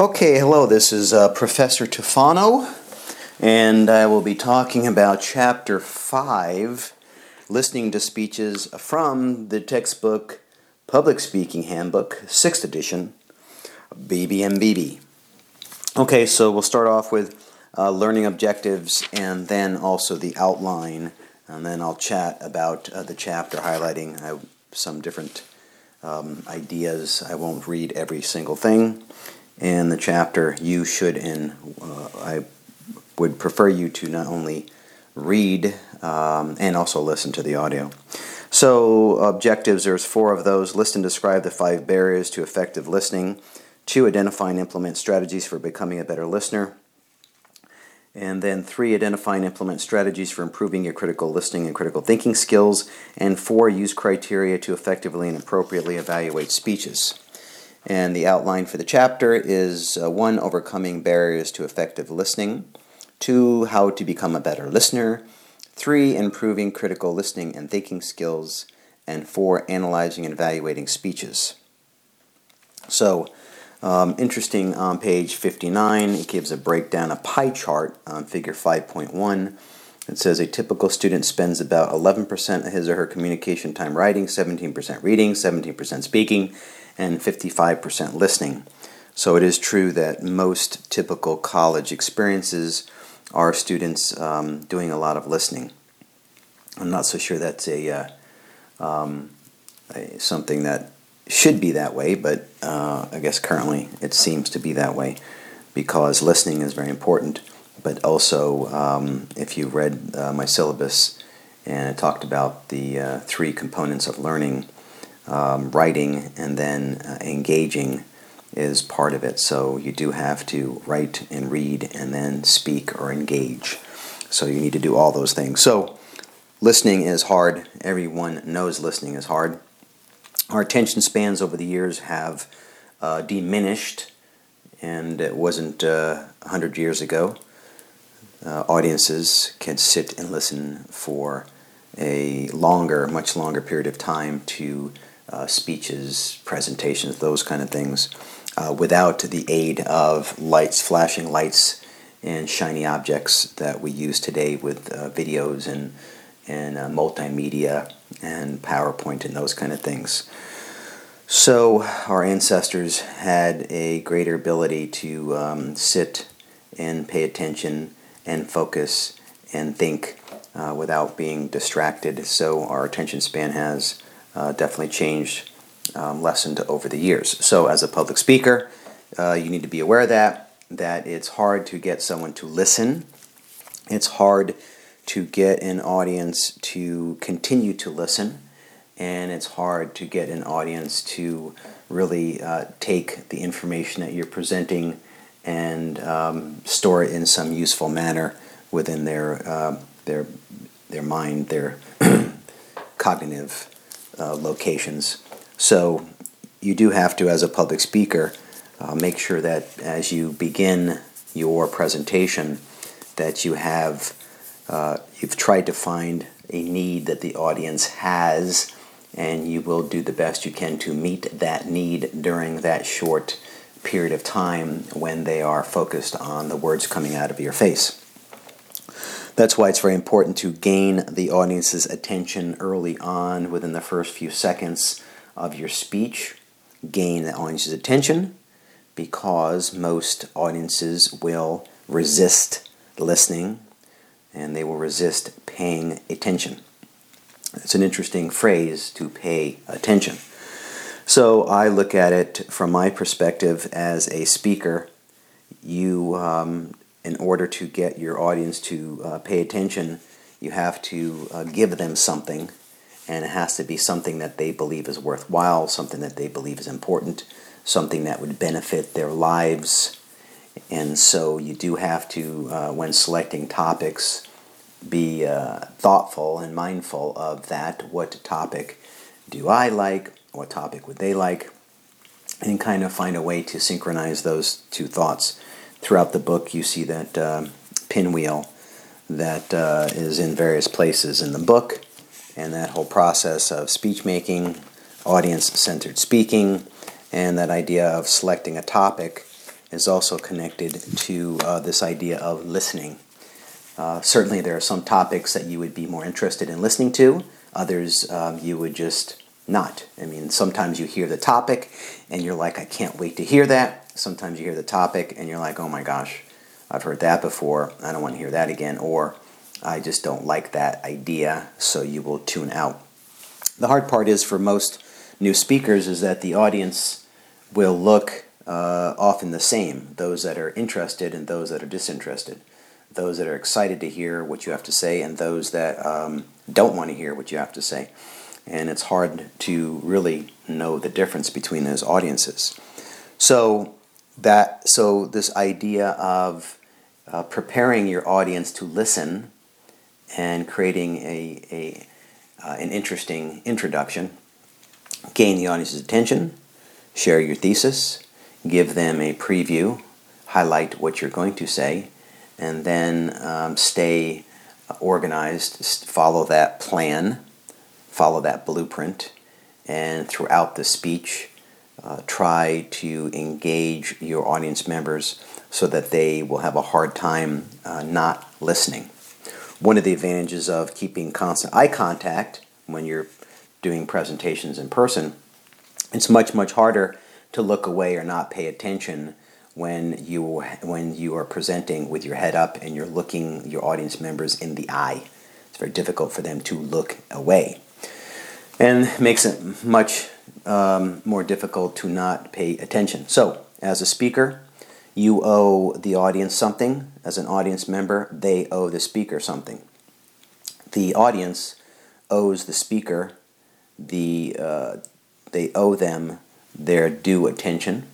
Okay, hello, this is uh, Professor Tufano, and I will be talking about Chapter 5 Listening to Speeches from the textbook Public Speaking Handbook, 6th edition, Beebe and Beebe. Okay, so we'll start off with uh, learning objectives and then also the outline, and then I'll chat about uh, the chapter, highlighting uh, some different um, ideas. I won't read every single thing in the chapter, you should, and uh, I would prefer you to not only read um, and also listen to the audio. So, objectives there's four of those. List and describe the five barriers to effective listening. Two, identify and implement strategies for becoming a better listener. And then three, identify and implement strategies for improving your critical listening and critical thinking skills. And four, use criteria to effectively and appropriately evaluate speeches. And the outline for the chapter is uh, one, overcoming barriers to effective listening, two, how to become a better listener, three, improving critical listening and thinking skills, and four, analyzing and evaluating speeches. So, um, interesting on page 59, it gives a breakdown, a pie chart on figure 5.1. It says a typical student spends about 11% of his or her communication time writing, 17% reading, 17% speaking, and 55% listening. So it is true that most typical college experiences are students um, doing a lot of listening. I'm not so sure that's a, uh, um, a something that should be that way, but uh, I guess currently it seems to be that way because listening is very important. But also, um, if you read uh, my syllabus and it talked about the uh, three components of learning um, writing and then uh, engaging is part of it. So you do have to write and read and then speak or engage. So you need to do all those things. So listening is hard. Everyone knows listening is hard. Our attention spans over the years have uh, diminished, and it wasn't uh, 100 years ago. Uh, audiences can sit and listen for a longer, much longer period of time to uh, speeches, presentations, those kind of things, uh, without the aid of lights, flashing lights, and shiny objects that we use today with uh, videos and and uh, multimedia and PowerPoint and those kind of things. So our ancestors had a greater ability to um, sit and pay attention and focus and think uh, without being distracted. So our attention span has uh, definitely changed, um, lessened over the years. So, as a public speaker, uh, you need to be aware of that, that it's hard to get someone to listen. It's hard to get an audience to continue to listen, and it's hard to get an audience to really uh, take the information that you're presenting and um, store it in some useful manner within their uh, their their mind, their cognitive uh, locations. So you do have to, as a public speaker, uh, make sure that as you begin your presentation, that you have uh, you've tried to find a need that the audience has, and you will do the best you can to meet that need during that short period of time when they are focused on the words coming out of your face. That's why it's very important to gain the audience's attention early on within the first few seconds of your speech. Gain the audience's attention because most audiences will resist listening and they will resist paying attention. It's an interesting phrase to pay attention. So I look at it from my perspective as a speaker. You um, in order to get your audience to uh, pay attention, you have to uh, give them something, and it has to be something that they believe is worthwhile, something that they believe is important, something that would benefit their lives. And so you do have to, uh, when selecting topics, be uh, thoughtful and mindful of that. What topic do I like? What topic would they like? And kind of find a way to synchronize those two thoughts throughout the book, you see that uh, pinwheel that uh, is in various places in the book, and that whole process of speech making, audience centered speaking, and that idea of selecting a topic is also connected to uh, this idea of listening. Uh, certainly, there are some topics that you would be more interested in listening to, others um, you would just not. I mean, sometimes you hear the topic and you're like, I can't wait to hear that. Sometimes you hear the topic and you're like, oh my gosh, I've heard that before. I don't want to hear that again. Or I just don't like that idea, so you will tune out. The hard part is for most new speakers is that the audience will look uh, often the same those that are interested and those that are disinterested, those that are excited to hear what you have to say, and those that um, don't want to hear what you have to say. And it's hard to really know the difference between those audiences. So, that so this idea of uh, preparing your audience to listen and creating a, a uh, an interesting introduction gain the audience's attention share your thesis give them a preview highlight what you're going to say and then um, stay organized follow that plan follow that blueprint and throughout the speech uh, try to engage your audience members so that they will have a hard time uh, not listening. One of the advantages of keeping constant eye contact when you're doing presentations in person, it's much, much harder to look away or not pay attention when you when you are presenting with your head up and you're looking your audience members in the eye. It's very difficult for them to look away, and makes it much um, more difficult to not pay attention. So, as a speaker, you owe the audience something. As an audience member, they owe the speaker something. The audience owes the speaker the uh, they owe them their due attention,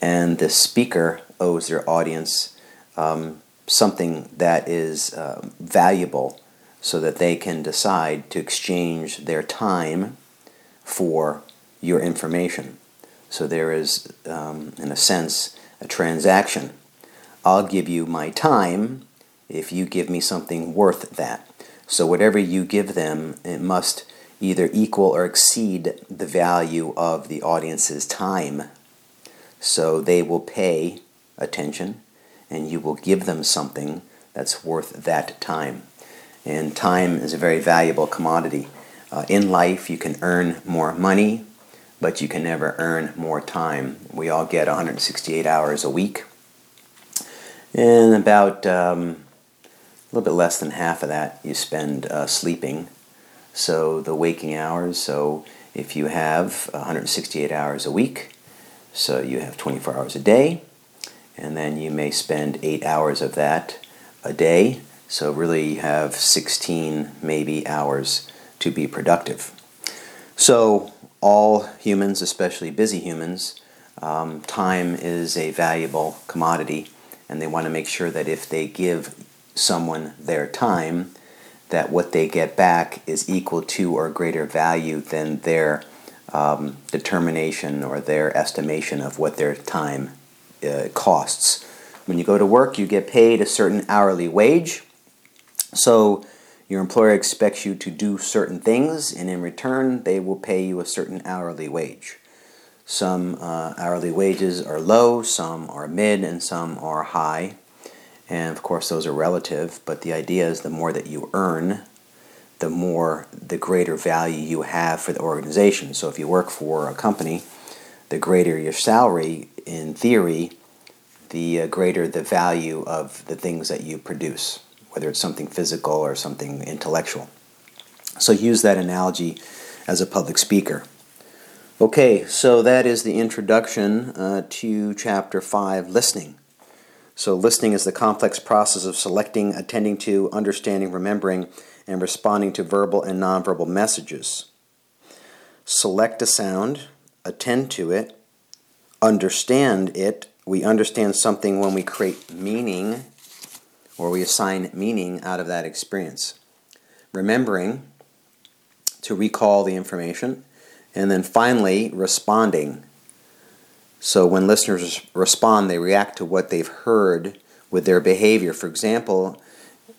and the speaker owes their audience um, something that is uh, valuable, so that they can decide to exchange their time for your information. So there is, um, in a sense, a transaction. I'll give you my time if you give me something worth that. So whatever you give them, it must either equal or exceed the value of the audience's time. So they will pay attention and you will give them something that's worth that time. And time is a very valuable commodity. Uh, in life, you can earn more money, but you can never earn more time. We all get 168 hours a week, and about um, a little bit less than half of that you spend uh, sleeping. So the waking hours, so if you have 168 hours a week, so you have 24 hours a day, and then you may spend 8 hours of that a day. So really you have 16 maybe hours to be productive. So all humans, especially busy humans, um, time is a valuable commodity, and they want to make sure that if they give someone their time, that what they get back is equal to or greater value than their um, determination or their estimation of what their time uh, costs. When you go to work, you get paid a certain hourly wage. So your employer expects you to do certain things, and in return, they will pay you a certain hourly wage. Some uh, hourly wages are low, some are mid, and some are high. And of course, those are relative, but the idea is the more that you earn, the more, the greater value you have for the organization. So if you work for a company, the greater your salary, in theory, the uh, greater the value of the things that you produce whether it's something physical or something intellectual. So use that analogy as a public speaker. Okay, so that is the introduction uh, to chapter 5 listening. So, listening is the complex process of selecting, attending to, understanding, remembering, and responding to verbal and nonverbal messages. Select a sound, attend to it, understand it. We understand something when we create meaning or we assign meaning out of that experience. Remembering to recall the information, and then finally responding. So when listeners respond, they react to what they've heard with their behavior. For example,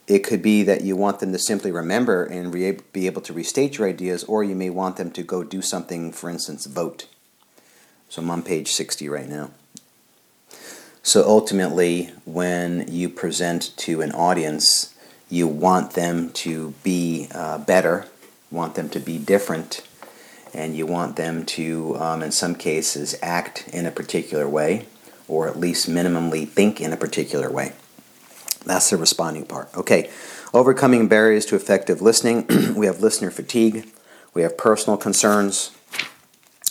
it could be that you want them to simply remember and re- be able to restate your ideas, or you may want them to go do something, for instance, vote. So I'm on page 60 right now. So ultimately, when you present to an audience, you want them to be uh, better, want them to be different, and you want them to, um, in some cases, act in a particular way, or at least minimally think in a particular way. That's the responding part. Okay, overcoming barriers to effective listening. we have listener fatigue, we have personal concerns,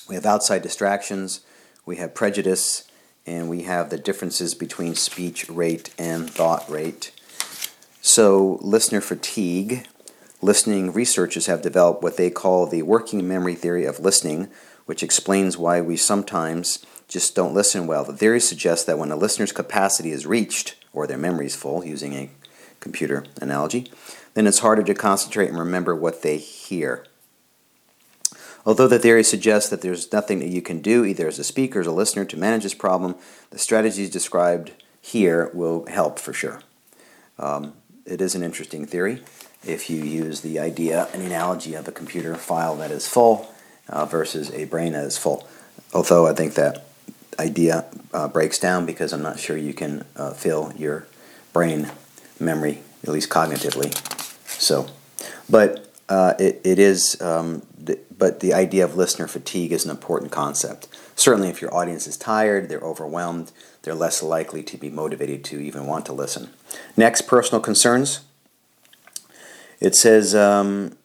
we have outside distractions, we have prejudice, and we have the differences between speech rate and thought rate. So, listener fatigue. Listening researchers have developed what they call the working memory theory of listening, which explains why we sometimes just don't listen well. The theory suggests that when a listener's capacity is reached, or their memory is full, using a computer analogy, then it's harder to concentrate and remember what they hear. Although the theory suggests that there's nothing that you can do, either as a speaker or as a listener, to manage this problem, the strategies described here will help for sure. Um, it is an interesting theory if you use the idea, an analogy of a computer file that is full uh, versus a brain that is full. Although I think that idea uh, breaks down because I'm not sure you can uh, fill your brain memory, at least cognitively. So, but uh, it, it is, um, but the idea of listener fatigue is an important concept. Certainly, if your audience is tired, they're overwhelmed, they're less likely to be motivated to even want to listen. Next, personal concerns. It says, um,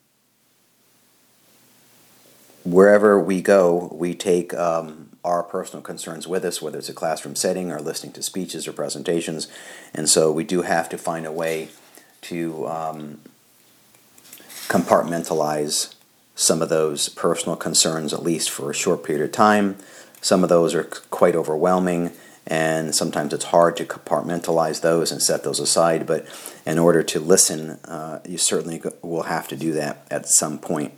wherever we go, we take um, our personal concerns with us, whether it's a classroom setting or listening to speeches or presentations. And so we do have to find a way to um, compartmentalize some of those personal concerns, at least for a short period of time. Some of those are quite overwhelming, and sometimes it's hard to compartmentalize those and set those aside. But in order to listen, uh, you certainly will have to do that at some point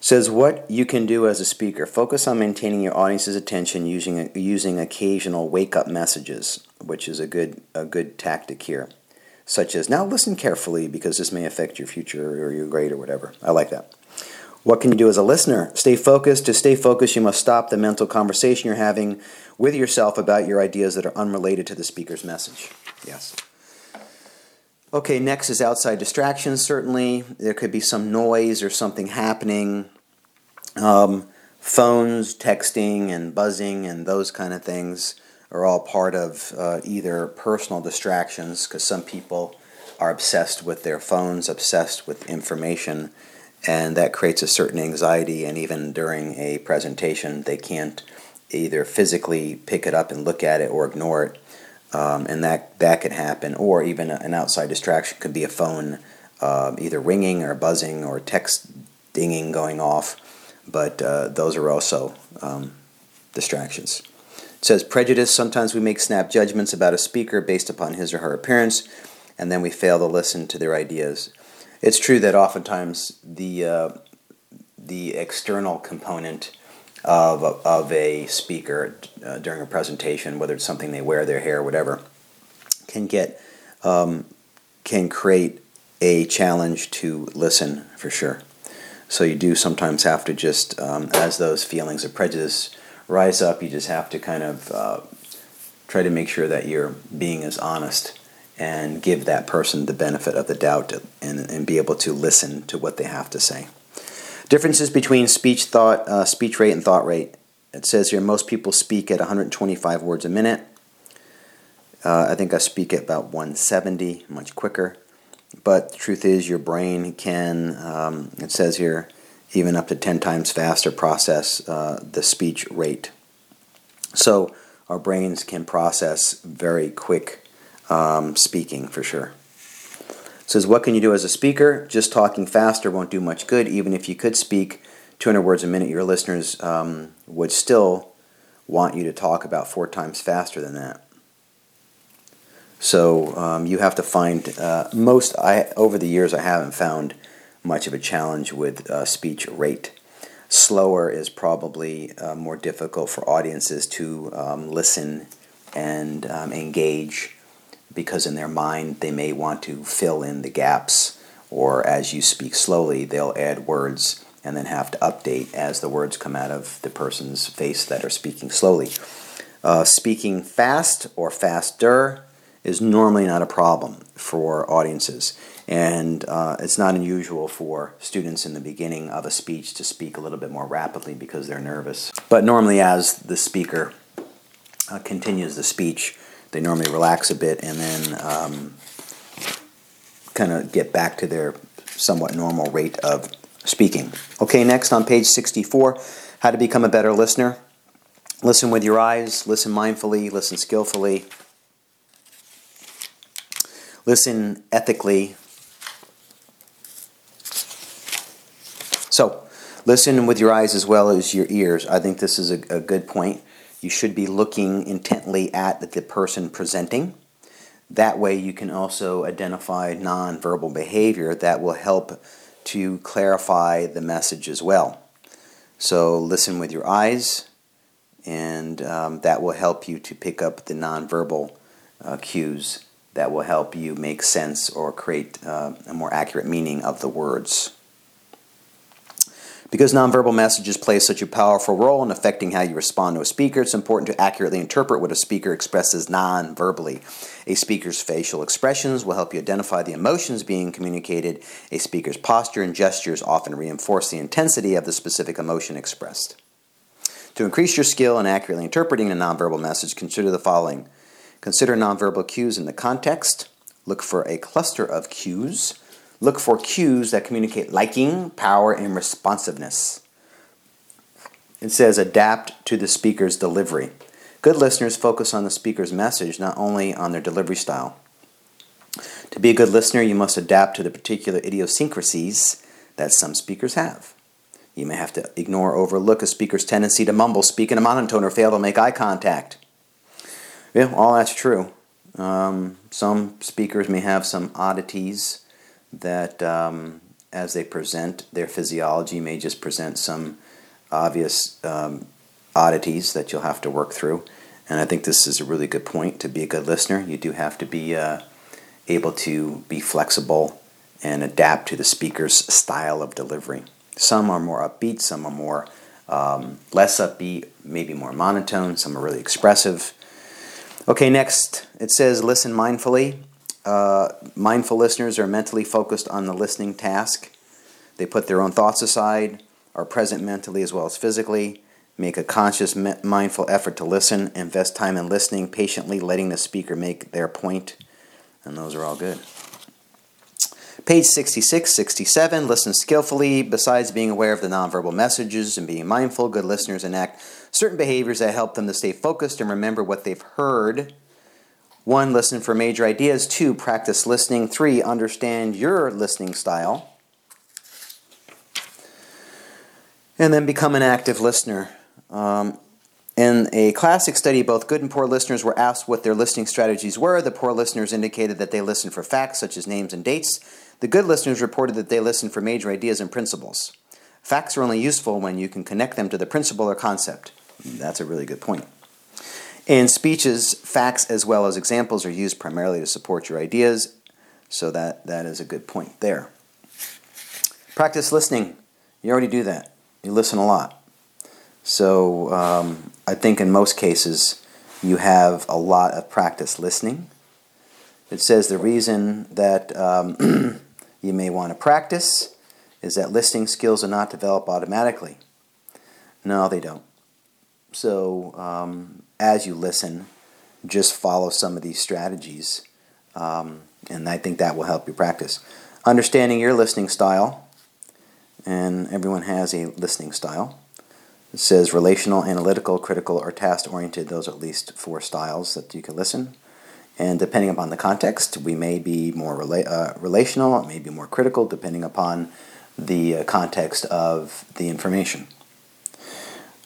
says what you can do as a speaker focus on maintaining your audience's attention using using occasional wake up messages which is a good a good tactic here such as now listen carefully because this may affect your future or your grade or whatever. I like that. What can you do as a listener? Stay focused. To stay focused you must stop the mental conversation you're having with yourself about your ideas that are unrelated to the speaker's message. Yes. Okay, next is outside distractions. Certainly, there could be some noise or something happening. Um, phones, texting, and buzzing, and those kind of things are all part of uh, either personal distractions, because some people are obsessed with their phones, obsessed with information, and that creates a certain anxiety. And even during a presentation, they can't either physically pick it up and look at it or ignore it um, and that that could happen, or even an outside distraction could be a phone uh, either ringing or buzzing or text dinging going off. But uh, those are also um, distractions. Says prejudice. Sometimes we make snap judgments about a speaker based upon his or her appearance, and then we fail to listen to their ideas. It's true that oftentimes the uh, the external component of, of a speaker uh, during a presentation, whether it's something they wear, their hair, whatever, can get um, can create a challenge to listen for sure. So you do sometimes have to just, um, as those feelings of prejudice rise up, you just have to kind of uh, try to make sure that you're being as honest and give that person the benefit of the doubt and, and be able to listen to what they have to say. Differences between speech thought, uh, speech rate, and thought rate. It says here most people speak at 125 words a minute. Uh, I think I speak at about 170, much quicker. But the truth is, your brain can, um, it says here, even up to 10 times faster process uh, the speech rate. So our brains can process very quick um, speaking for sure says, What can you do as a speaker? Just talking faster won't do much good. Even if you could speak 200 words a minute, your listeners um, would still want you to talk about four times faster than that. So um, you have to find uh, most. I over the years I haven't found much of a challenge with uh, speech rate. Slower is probably uh, more difficult for audiences to um, listen and um, engage because in their mind they may want to fill in the gaps, or as you speak slowly, they'll add words and then have to update as the words come out of the person's face that are speaking slowly. Uh, speaking fast or faster is normally not a problem for audiences. And uh, it's not unusual for students in the beginning of a speech to speak a little bit more rapidly because they're nervous. But normally, as the speaker uh, continues the speech, they normally relax a bit and then um, kind of get back to their somewhat normal rate of speaking. Okay, next on page 64 how to become a better listener. Listen with your eyes, listen mindfully, listen skillfully, listen ethically. So, listen with your eyes as well as your ears. I think this is a, a good point. You should be looking intently at the person presenting. That way, you can also identify nonverbal behavior that will help to clarify the message as well. So, listen with your eyes, and um, that will help you to pick up the nonverbal uh, cues that will help you make sense or create uh, a more accurate meaning of the words. Because nonverbal messages play such a powerful role in affecting how you respond to a speaker, it's important to accurately interpret what a speaker expresses nonverbally. A speaker's facial expressions will help you identify the emotions being communicated. A speaker's posture and gestures often reinforce the intensity of the specific emotion expressed. To increase your skill in accurately interpreting a nonverbal message, consider the following. Consider nonverbal cues in the context. Look for a cluster of cues Look for cues that communicate liking, power, and responsiveness. It says adapt to the speaker's delivery. Good listeners focus on the speaker's message, not only on their delivery style. To be a good listener, you must adapt to the particular idiosyncrasies that some speakers have. You may have to ignore or overlook a speaker's tendency to mumble, speak in a monotone, or fail to make eye contact. Yeah, all that's true. Um, some speakers may have some oddities that um, as they present their physiology may just present some obvious um, oddities that you'll have to work through. And I think this is a really good point. To be a good listener, you do have to be uh, able to be flexible and adapt to the speaker's style of delivery. Some are more upbeat, some are more um, less upbeat, maybe more monotone, some are really expressive. Okay, next it says listen mindfully. Uh, mindful listeners are mentally focused on the listening task. They put their own thoughts aside, are present mentally as well as physically, make a conscious, mindful effort to listen, invest time in listening, patiently letting the speaker make their point, and those are all good. Page 66, 67, listen skillfully. Besides being aware of the nonverbal messages and being mindful, good listeners enact certain behaviors that help them to stay focused and remember what they've heard one, listen for major ideas. Two, practice listening. Three, understand your listening style. And then become an active listener. Um, in a classic study, both good and poor listeners were asked what their listening strategies were. The poor listeners indicated that they listened for facts, such as names and dates. The good listeners reported that they listened for major ideas and principles. Facts are only useful when you can connect them to the principle or concept. That's a really good point. In speeches, facts as well as examples are used primarily to support your ideas, so that, that is a good point there. Practice listening. You already do that. You listen a lot. So um, I think in most cases, you have a lot of practice listening. It says the reason that um, you may want to practice is that listening skills are not developed automatically. No, they don't. So um, as you listen, just follow some of these strategies, um, and I think that will help you practice. Understanding your listening style, and everyone has a listening style. It says relational, analytical, critical, or task oriented. Those are at least four styles that you can listen. And depending upon the context, we may be more rela- uh, relational, it may be more critical, depending upon the uh, context of the information.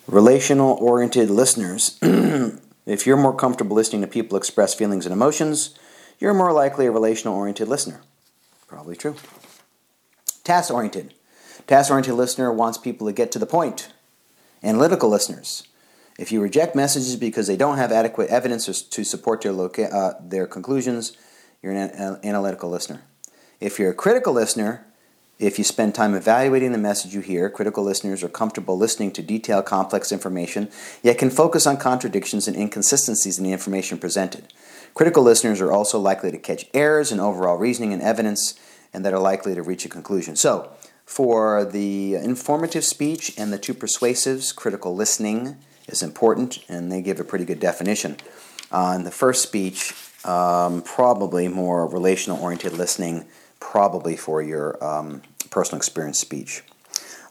Relational oriented listeners, if you're more comfortable listening to people express feelings and emotions, you're more likely a relational oriented listener. Probably true. Task oriented. Task oriented listener wants people to get to the point. Analytical listeners. If you reject messages because they don't have adequate evidence to support their, loca- uh, their conclusions, you're an analytical listener. If you're a critical listener, If you spend time evaluating the message you hear, critical listeners are comfortable listening to detailed, complex information, yet can focus on contradictions and inconsistencies in the information presented. Critical listeners are also likely to catch errors in overall reasoning and evidence, and that are likely to reach a conclusion. So, for the informative speech and the two persuasives, critical listening is important, and they give a pretty good definition. On uh, the first speech, um, probably more relational oriented listening, probably for your um, personal experience speech.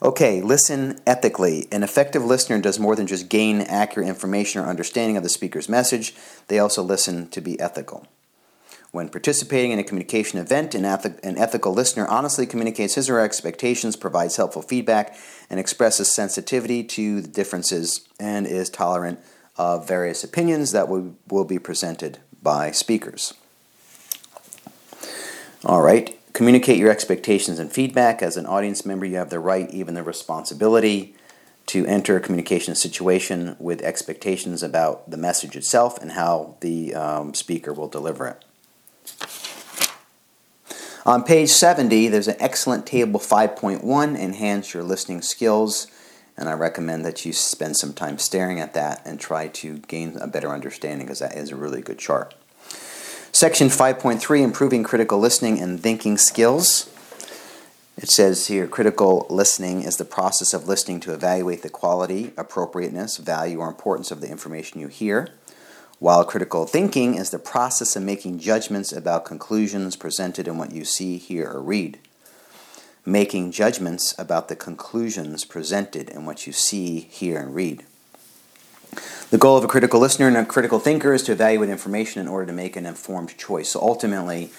Okay, listen ethically. An effective listener does more than just gain accurate information or understanding of the speaker's message, they also listen to be ethical. When participating in a communication event, an, eth- an, ethical listener honestly communicates his or her expectations, provides helpful feedback, and expresses sensitivity to the differences and is tolerant of various opinions that will, will be presented by speakers. All right, communicate your expectations and feedback. As an audience member, you have the right, even the responsibility, to enter a communication situation with expectations about the message itself and how the um, speaker will deliver it. On page 70, there's an excellent table 5.1, Enhance Your Listening Skills, and I recommend that you spend some time staring at that and try to gain a better understanding because that is a really good chart. Section 5.3, Improving Critical Listening and Thinking Skills. It says here critical listening is the process of listening to evaluate the quality, appropriateness, value, or importance of the information you hear while critical thinking is the process of making judgments about conclusions presented in what you see, hear, or read. Making judgments about the conclusions presented in what you see, hear, and read. The goal of a critical listener and a critical thinker is to evaluate information in order to make an informed choice. So ultimately,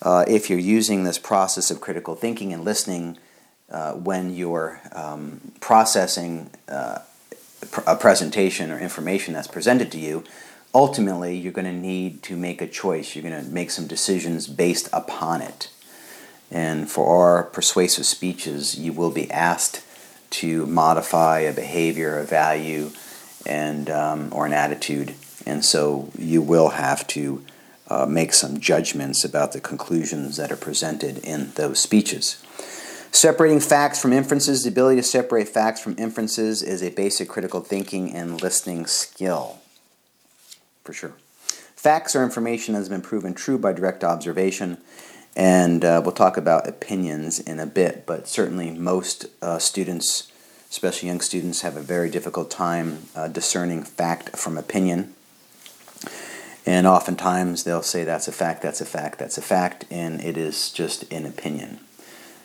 uh, if you're using this process of critical thinking and listening uh, when you're um, processing uh, a presentation or information that's presented to you, ultimately you're going to need to make a choice. You're going to make some decisions based upon it. And for our persuasive speeches, you will be asked to modify a behavior, a value, and um, or an attitude. And so you will have to uh, make some judgments about the conclusions that are presented in those speeches. Separating facts from inferences, the ability to separate facts from inferences is a basic critical thinking and listening skill for sure. Facts are information that has been proven true by direct observation, and uh, we'll talk about opinions in a bit, but certainly most uh, students, especially young students, have a very difficult time uh, discerning fact from opinion. And oftentimes they'll say that's a fact, that's a fact, that's a fact, and it is just an opinion.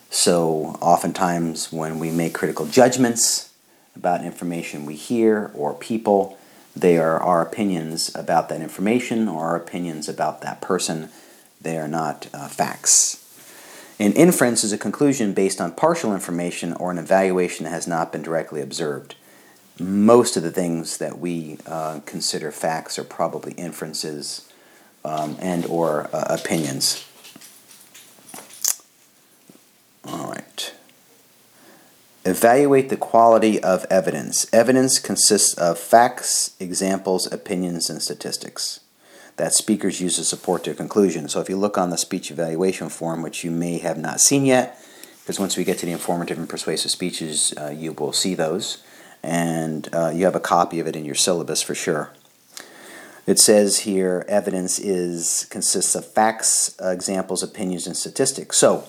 So, oftentimes when we make critical judgments about information we hear or people, they are our opinions about that information or our opinions about that person. They are not uh, facts. An inference is a conclusion based on partial information or an evaluation that has not been directly observed. Most of the things that we uh, consider facts are probably inferences um, and or uh, opinions. All right. Evaluate the quality of evidence. Evidence consists of facts, examples, opinions, and statistics that speakers use to support their conclusion. So if you look on the speech evaluation form, which you may have not seen yet, because once we get to the informative and persuasive speeches, uh, you will see those, and uh, you have a copy of it in your syllabus for sure. It says here evidence is consists of facts, uh, examples, opinions, and statistics. So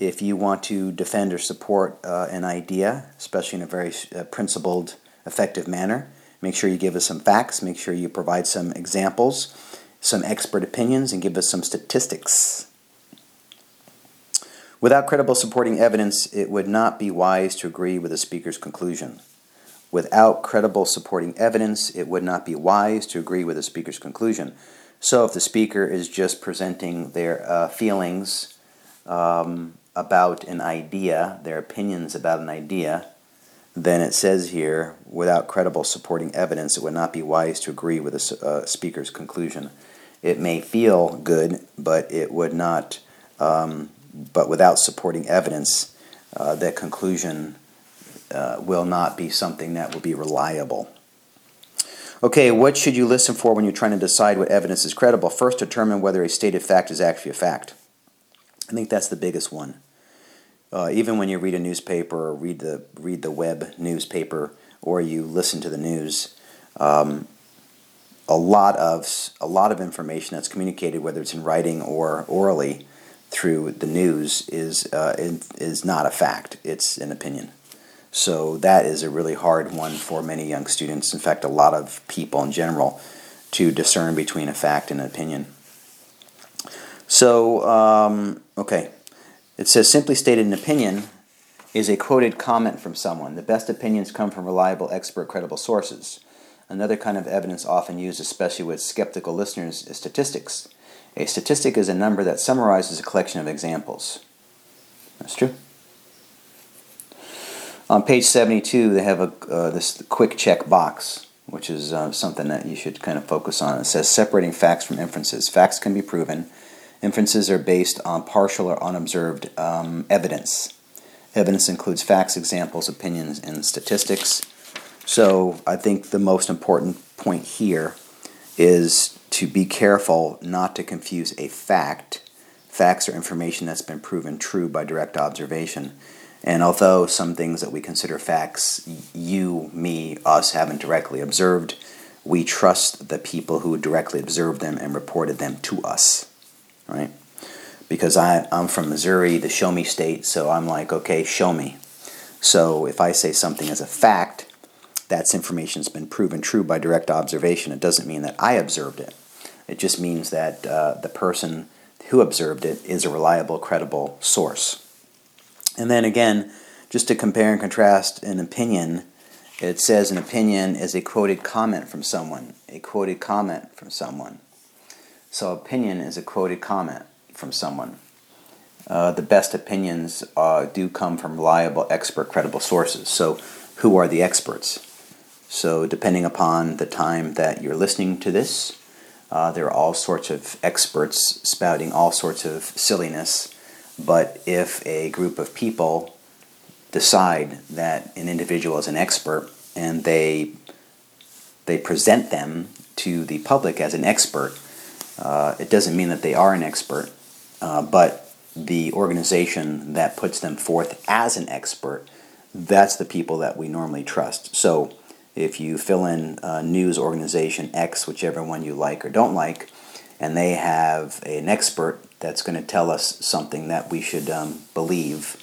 if you want to defend or support uh, an idea, especially in a very uh, principled, effective manner, make sure you give us some facts, make sure you provide some examples, some expert opinions, and give us some statistics. Without credible supporting evidence, it would not be wise to agree with the speaker's conclusion. Without credible supporting evidence, it would not be wise to agree with the speaker's conclusion. So, if the speaker is just presenting their uh, feelings, um, about an idea, their opinions about an idea, then it says here, without credible supporting evidence, it would not be wise to agree with the uh, speaker's conclusion. It may feel good, but it would not, um, but without supporting evidence, uh, that conclusion uh, will not be something that will be reliable. Okay, what should you listen for when you're trying to decide what evidence is credible? First, determine whether a stated fact is actually a fact. I think that's the biggest one uh, even when you read a newspaper or read the read the web newspaper or you listen to the news, um, a lot of a lot of information that's communicated, whether it's in writing or orally through the news, is uh, is not a fact. It's an opinion. So that is a really hard one for many young students. In fact, a lot of people in general to discern between a fact and an opinion. So, um, okay, it says simply stated an opinion is a quoted comment from someone. The best opinions come from reliable, expert, credible sources. Another kind of evidence often used, especially with skeptical listeners, is statistics. A statistic is a number that summarizes a collection of examples. That's true. On page 72, they have a, uh, this quick check box, which is uh, something that you should kind of focus on. It says separating facts from inferences. Facts can be proven. Inferences are based on partial or unobserved um, evidence. Evidence includes facts, examples, opinions, and statistics. So I think the most important point here is to be careful not to confuse a fact. Facts are information that's been proven true by direct observation. And although some things that we consider facts, you, me, us haven't directly observed, we trust the people who directly observed them and reported them to us, right? Because I, I'm from Missouri, the show me state, so I'm like, okay, show me. So if I say something as a fact, that's information that's been proven true by direct observation. It doesn't mean that I observed it. It just means that uh, the person who observed it is a reliable, credible source. And then again, just to compare and contrast an opinion, it says an opinion is a quoted comment from someone. A quoted comment from someone. So, opinion is a quoted comment from someone. Uh, the best opinions uh, do come from reliable, expert, credible sources. So, who are the experts? So, depending upon the time that you're listening to this, uh, there are all sorts of experts spouting all sorts of silliness. But if a group of people decide that an individual is an expert and they they present them to the public as an expert, uh, it doesn't mean that they are an expert, uh, but the organization that puts them forth as an expert, that's the people that we normally trust. So if you fill in uh, news organization X, whichever one you like or don't like, and they have an expert that's going to tell us something that we should um, believe,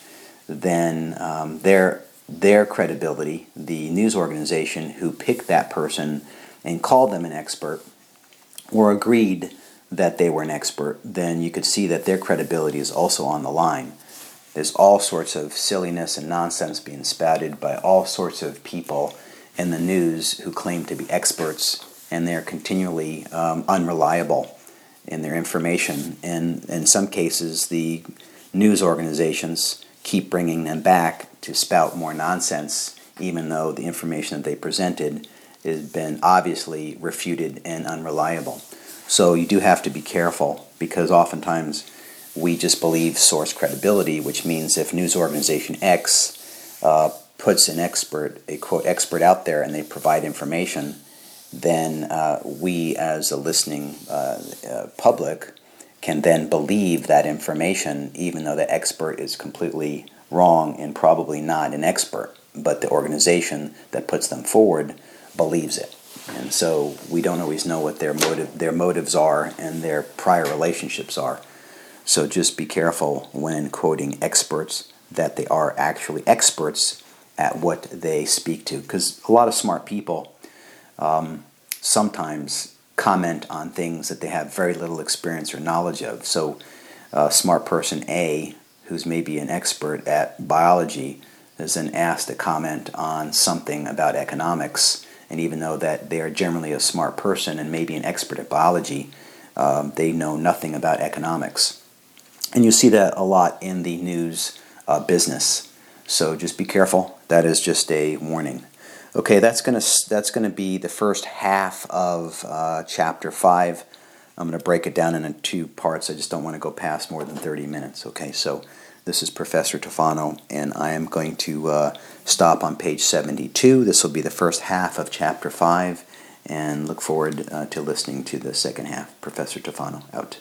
then um, their their credibility, the news organization who picked that person and called them an expert, or agreed that they were an expert, then you could see that their credibility is also on the line. There's all sorts of silliness and nonsense being spouted by all sorts of people in the news who claim to be experts, and they're continually um, unreliable in their information. And in some cases, the news organizations keep bringing them back to spout more nonsense, even though the information that they presented has been obviously refuted and unreliable. So you do have to be careful because oftentimes we just believe source credibility, which means if news organization X uh, puts an expert, a quote expert out there, and they provide information, then uh, we as a listening uh, uh, public can then believe that information, even though the expert is completely wrong and probably not an expert, but the organization that puts them forward believes it. And so we don't always know what their motive, their motives are, and their prior relationships are. So just be careful when quoting experts that they are actually experts at what they speak to. Because a lot of smart people um, sometimes comment on things that they have very little experience or knowledge of. So, a smart person A, who's maybe an expert at biology, is then asked to comment on something about economics. And even though that they are generally a smart person and maybe an expert at biology, um, they know nothing about economics. And you see that a lot in the news uh, business. So just be careful. That is just a warning. Okay, that's gonna that's gonna be the first half of uh, chapter five. I'm gonna break it down into two parts. I just don't want to go past more than 30 minutes. Okay, so this is Professor Tufano, and I am going to uh, stop on page 72. This will be the first half of chapter five, and look forward uh, to listening to the second half. Professor Tufano out.